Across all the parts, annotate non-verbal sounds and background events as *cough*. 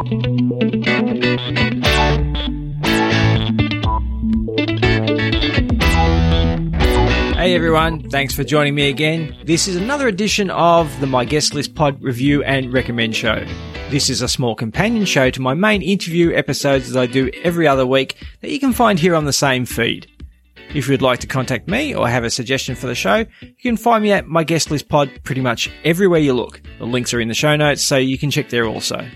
Hey everyone, thanks for joining me again. This is another edition of the My Guest List Pod Review and Recommend Show. This is a small companion show to my main interview episodes that I do every other week that you can find here on the same feed. If you'd like to contact me or have a suggestion for the show, you can find me at My Guest List Pod pretty much everywhere you look. The links are in the show notes, so you can check there also.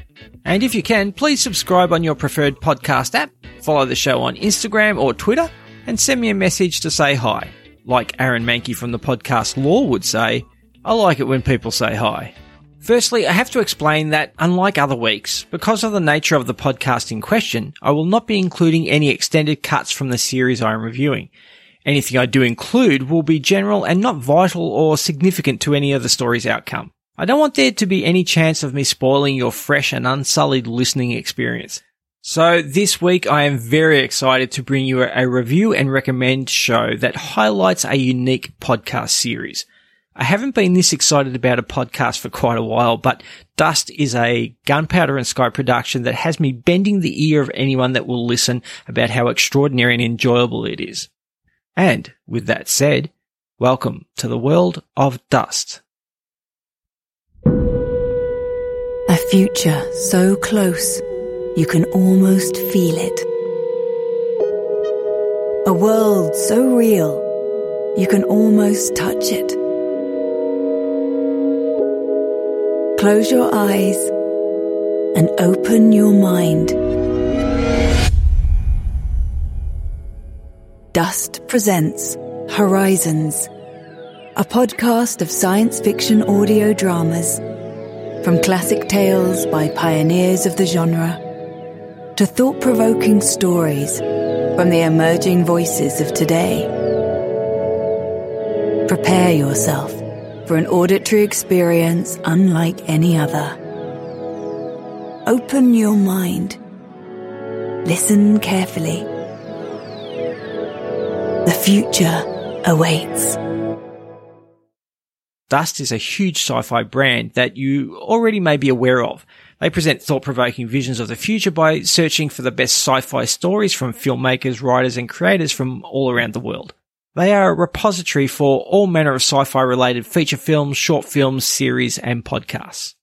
And if you can, please subscribe on your preferred podcast app, follow the show on Instagram or Twitter, and send me a message to say hi like Aaron Mahnke from the podcast Lore would say, I like it when people say hi. Firstly, I have to explain that, unlike other weeks, because of the nature of the podcast in question, I will not be including any extended cuts from the series I am reviewing. Anything I do include will be general and not vital or significant to any of the story's outcome. I don't want there to be any chance of me spoiling your fresh and unsullied listening experience. So this week I am very excited to bring you a review and recommend show that highlights a unique podcast series. I haven't been this excited about a podcast for quite a while, but Dust is a Gunpowder and Sky production that has me bending the ear of anyone that will listen about how extraordinary and enjoyable it is. And with that said, welcome to the world of Dust. A future so close you can almost feel it. A world so real, you can almost touch it. Close your eyes and open your mind. Dust presents Horizons, a podcast of science fiction audio dramas. From classic tales by pioneers of the genre to thought provoking stories from the emerging voices of today. Prepare yourself for an auditory experience unlike any other. Open your mind. Listen carefully. The future awaits. Dust is a huge sci-fi brand that you already may be aware of. They present thought-provoking visions of the future by searching for the best sci-fi stories from filmmakers, writers, and creators from all around the world. They are a repository for all manner of sci-fi related feature films, short films, series, and podcasts.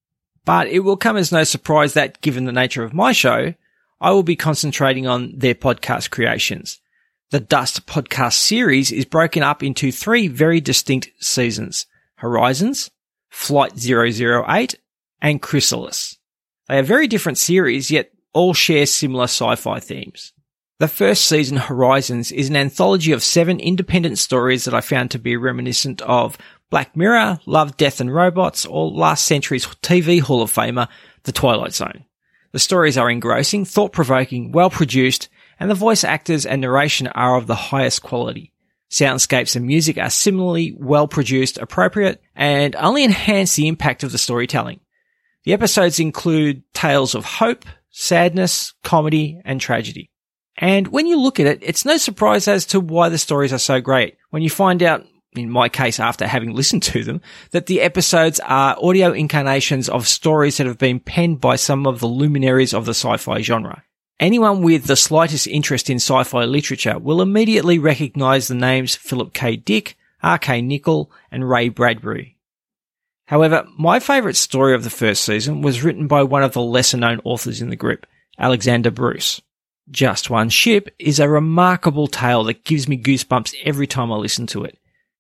But it will come as no surprise that given the nature of my show, I will be concentrating on their podcast creations. The Dust podcast series is broken up into three very distinct seasons. Horizons, Flight 008, and Chrysalis. They are very different series, yet all share similar sci-fi themes. The first season, Horizons, is an anthology of seven independent stories that I found to be reminiscent of Black Mirror, Love, Death and Robots, or last century's TV Hall of Famer, The Twilight Zone. The stories are engrossing, thought-provoking, well-produced, and the voice actors and narration are of the highest quality. Soundscapes and music are similarly well produced, appropriate, and only enhance the impact of the storytelling. The episodes include tales of hope, sadness, comedy, and tragedy. And when you look at it, it's no surprise as to why the stories are so great. When you find out, in my case, after having listened to them, that the episodes are audio incarnations of stories that have been penned by some of the luminaries of the sci-fi genre. Anyone with the slightest interest in sci-fi literature will immediately recognize the names Philip K. Dick, R.K. Nicholl, and Ray Bradbury. However, my favourite story of the first season was written by one of the lesser known authors in the group, Alexander Bruce. Just One Ship is a remarkable tale that gives me goosebumps every time I listen to it.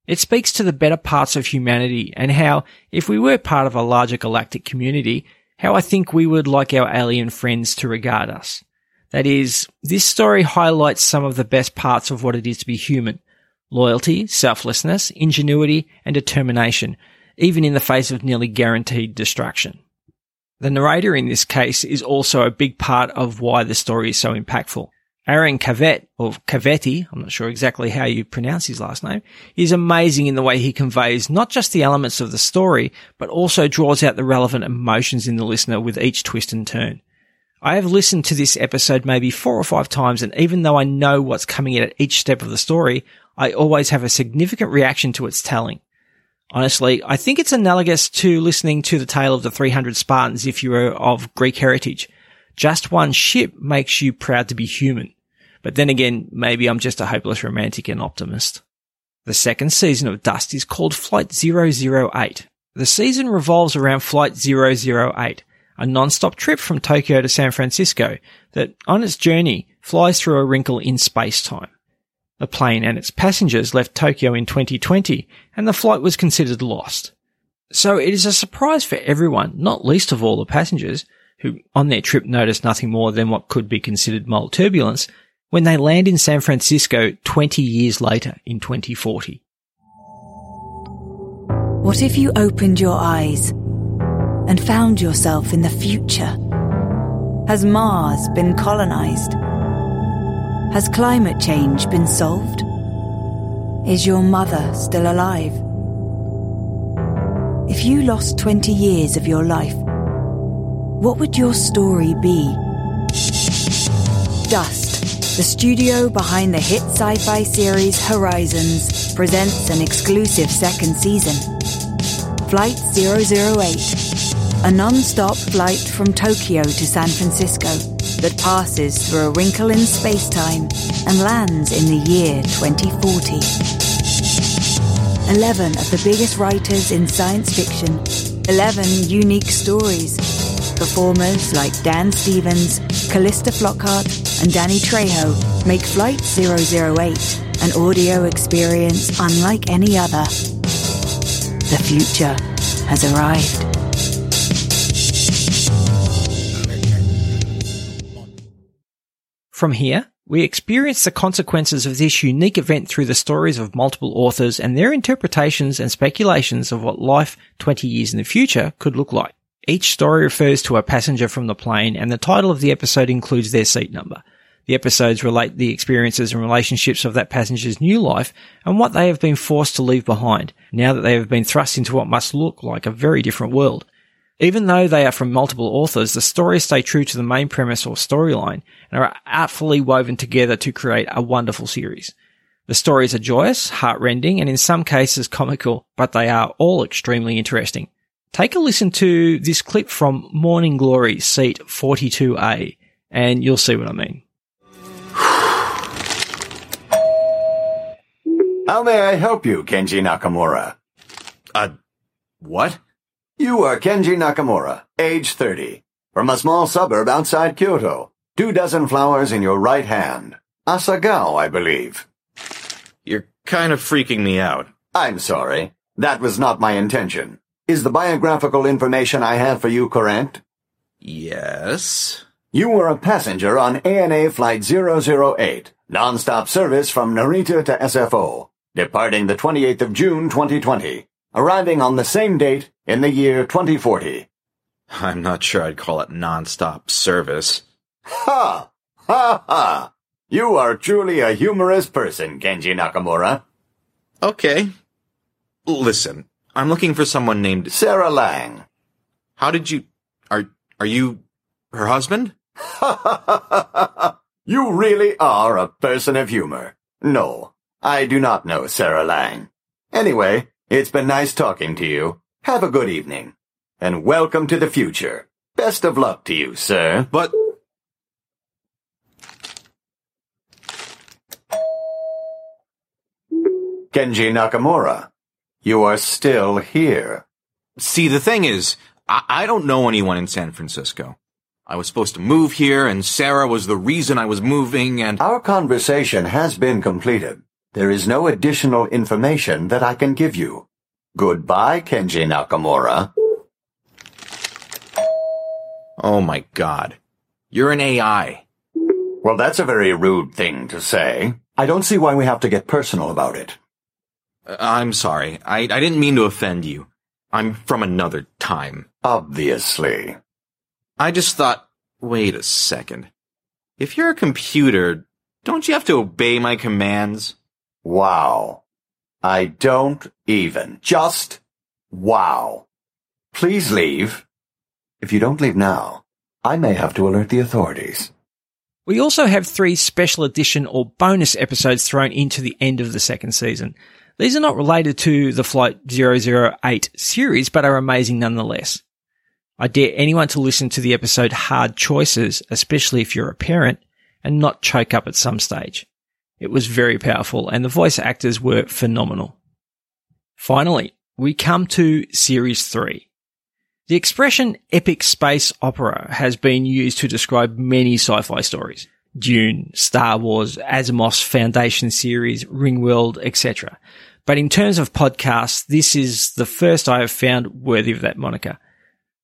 It speaks to the better parts of humanity and how, if we were part of a larger galactic community, how I think we would like our alien friends to regard us. That is, this story highlights some of the best parts of what it is to be human. Loyalty, selflessness, ingenuity, and determination, even in the face of nearly guaranteed destruction. The narrator in this case is also a big part of why the story is so impactful. Aaron Cavett, or Cavetti, I'm not sure exactly how you pronounce his last name, is amazing in the way he conveys not just the elements of the story, but also draws out the relevant emotions in the listener with each twist and turn. I have listened to this episode maybe four or five times, and even though I know what's coming in at each step of the story, I always have a significant reaction to its telling. Honestly, I think it's analogous to listening to the tale of the 300 Spartans if you are of Greek heritage. just one ship makes you proud to be human. But then again, maybe I'm just a hopeless romantic and optimist. The second season of Dust is called Flight 008. The season revolves around Flight 008, a non-stop trip from Tokyo to San Francisco that, on its journey, flies through a wrinkle in space-time. The plane and its passengers left Tokyo in 2020, and the flight was considered lost. So it is a surprise for everyone, not least of all the passengers, who on their trip noticed nothing more than what could be considered mild turbulence, when they land in San Francisco 20 years later in 2040. What if you opened your eyes and found yourself in the future? Has Mars been colonized? Has climate change been solved? Is your mother still alive? If you lost 20 years of your life, what would your story be? Dust, the studio behind the hit sci fi series Horizons, presents an exclusive second season. Flight 008, a non stop flight from Tokyo to San Francisco that passes through a wrinkle in space time and lands in the year 2040. 11 of the biggest writers in science fiction, 11 unique stories. Performers like Dan Stevens, Calista Flockhart, and Danny Trejo make Flight 008 an audio experience unlike any other. The future has arrived. From here, we experience the consequences of this unique event through the stories of multiple authors and their interpretations and speculations of what life 20 years in the future could look like. Each story refers to a passenger from the plane and the title of the episode includes their seat number. The episodes relate the experiences and relationships of that passenger's new life and what they have been forced to leave behind now that they have been thrust into what must look like a very different world. Even though they are from multiple authors, the stories stay true to the main premise or storyline and are artfully woven together to create a wonderful series. The stories are joyous, heartrending, and in some cases comical, but they are all extremely interesting. Take a listen to this clip from Morning Glory, seat 42A, and you'll see what I mean. How may I help you, Kenji Nakamura? Uh, what? You are Kenji Nakamura, age 30, from a small suburb outside Kyoto. Two dozen flowers in your right hand. Asagao, I believe. You're kind of freaking me out. I'm sorry. That was not my intention. Is the biographical information I have for you correct? Yes. You were a passenger on ANA Flight 008, non-stop service from Narita to SFO, departing the 28th of June 2020, arriving on the same date in the year 2040. I'm not sure I'd call it non-stop service. Ha! Ha ha! You are truly a humorous person, Kenji Nakamura. Okay. Listen, I'm looking for someone named. Sarah Lang. How did you? Are are you her husband? Ha ha ha ha! you really are a person of humor. No, I do not know Sarah Lang. Anyway, it's been nice talking to you. Have a good evening. And welcome to the future. Best of luck to you, sir. But Kenji Nakamura, you are still here. see, the thing is, I, I don't know anyone in San Francisco. I was supposed to move here, and Sarah was the reason I was moving, and Our conversation has been completed. There is no additional information that I can give you. Goodbye, Kenji Nakamura. oh my god, you're an AI. Well, that's a very rude thing to say. I don't see why we have to get personal about it. Uh, I'm sorry. I, I didn't mean to offend you. I'm from another time. Obviously. I just thought, wait a second. If you're a computer, don't you have to obey my commands? Wow. I don't even. Just wow. Please leave. If you don't leave now, I may have to alert the authorities. We also have three special edition or bonus episodes thrown into the end of the second season. These are not related to the Flight 008 series, but are amazing nonetheless. I dare anyone to listen to the episode Hard Choices, especially if you're a parent, and not choke up at some stage. It was very powerful and the voice actors were phenomenal. Finally, we come to series three. The expression epic space opera has been used to describe many sci-fi stories. Dune, Star Wars, Asimov's Foundation series, Ringworld, etc. But in terms of podcasts, this is the first I have found worthy of that moniker.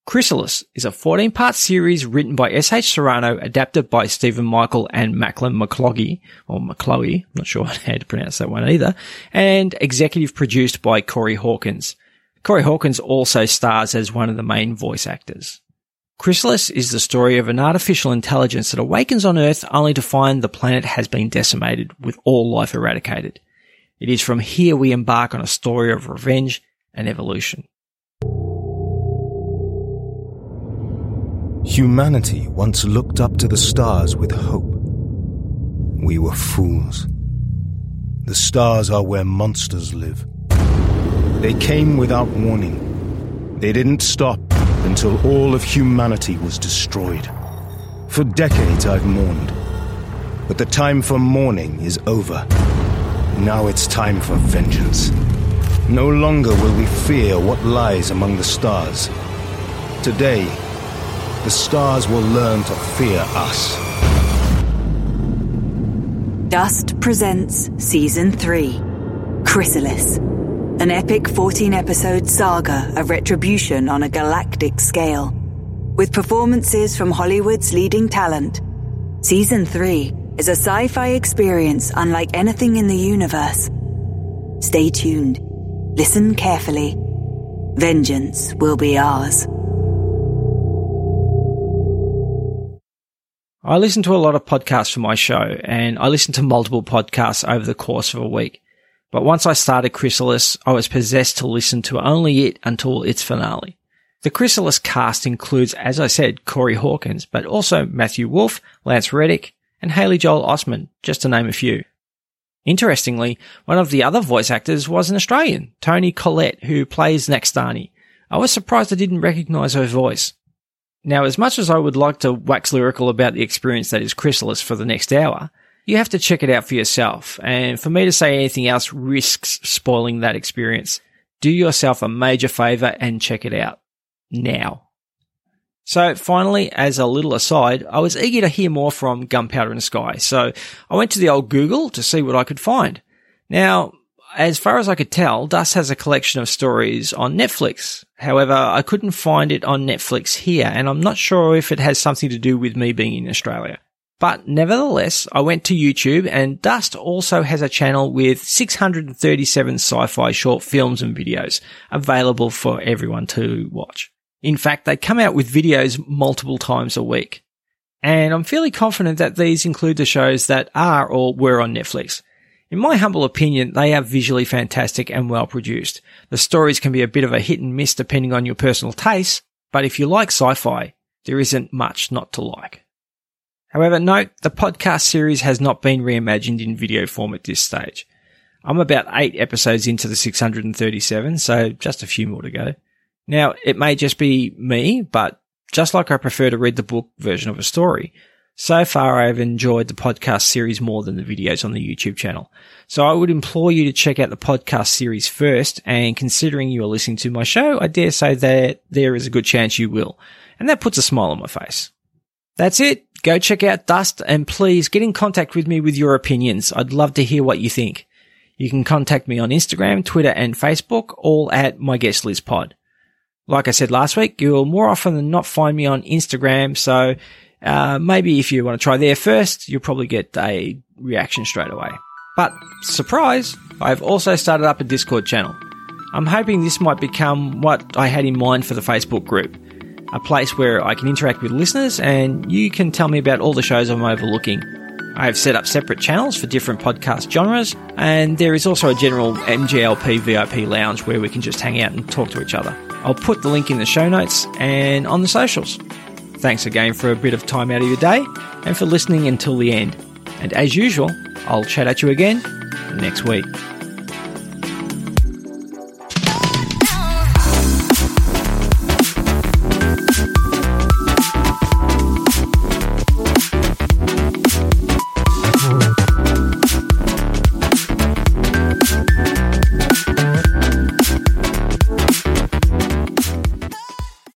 Chrysalis is a 14 part series written by S.H. Serrano, adapted by Stephen Michael and Macklin McClogy, or McCloey, I'm not sure *laughs* how to pronounce that one either, and executive produced by Corey Hawkins. Corey Hawkins also stars as one of the main voice actors. Chrysalis is the story of an artificial intelligence that awakens on Earth only to find the planet has been decimated with all life eradicated. It is from here we embark on a story of revenge and evolution. Humanity once looked up to the stars with hope. We were fools. The stars are where monsters live. They came without warning. They didn't stop until all of humanity was destroyed. For decades I've mourned. But the time for mourning is over. Now it's time for vengeance. No longer will we fear what lies among the stars. Today, the stars will learn to fear us. Dust presents Season 3 Chrysalis, an epic 14 episode saga of retribution on a galactic scale. With performances from Hollywood's leading talent, Season 3 is a sci fi experience unlike anything in the universe. Stay tuned, listen carefully. Vengeance will be ours. I listen to a lot of podcasts for my show and I listen to multiple podcasts over the course of a week. But once I started Chrysalis, I was possessed to listen to only it until its finale. The Chrysalis cast includes, as I said, Corey Hawkins, but also Matthew Wolfe, Lance Reddick, and Haley Joel Osment, just to name a few. Interestingly, one of the other voice actors was an Australian, Toni Collette, who plays Naxtani. I was surprised I didn't recognise her voice. Now, as much as I would like to wax lyrical about the experience that is Chrysalis for the next hour, you have to check it out for yourself. And for me to say anything else risks spoiling that experience. Do yourself a major favor and check it out now. So finally, as a little aside, I was eager to hear more from Gunpowder and Sky. So I went to the old Google to see what I could find. Now, as far as I could tell, Dust has a collection of stories on Netflix. However, I couldn't find it on Netflix here, and I'm not sure if it has something to do with me being in Australia. But nevertheless, I went to YouTube and Dust also has a channel with 637 sci-fi short films and videos available for everyone to watch. In fact, they come out with videos multiple times a week. And I'm fairly confident that these include the shows that are or were on Netflix. In my humble opinion, they are visually fantastic and well produced. The stories can be a bit of a hit and miss depending on your personal taste, but if you like sci-fi, there isn't much not to like. However, note the podcast series has not been reimagined in video form at this stage. I'm about eight episodes into the 637, so just a few more to go. Now, it may just be me, but just like I prefer to read the book version of a story, so far, I've enjoyed the podcast series more than the videos on the YouTube channel. So I would implore you to check out the podcast series first, and considering you are listening to my show, I dare say that there is a good chance you will. And that puts a smile on my face. That's it. Go check out Dust and please get in contact with me with your opinions. I'd love to hear what you think. You can contact me on Instagram, Twitter, and Facebook, all at my guest list pod. Like I said last week, you'll more often than not find me on Instagram, so uh, maybe if you want to try there first, you'll probably get a reaction straight away. But surprise, I've also started up a Discord channel. I'm hoping this might become what I had in mind for the Facebook group. A place where I can interact with listeners and you can tell me about all the shows I'm overlooking. I have set up separate channels for different podcast genres, and there is also a general MGLP VIP lounge where we can just hang out and talk to each other. I'll put the link in the show notes and on the socials. Thanks again for a bit of time out of your day and for listening until the end. And as usual, I'll chat at you again next week.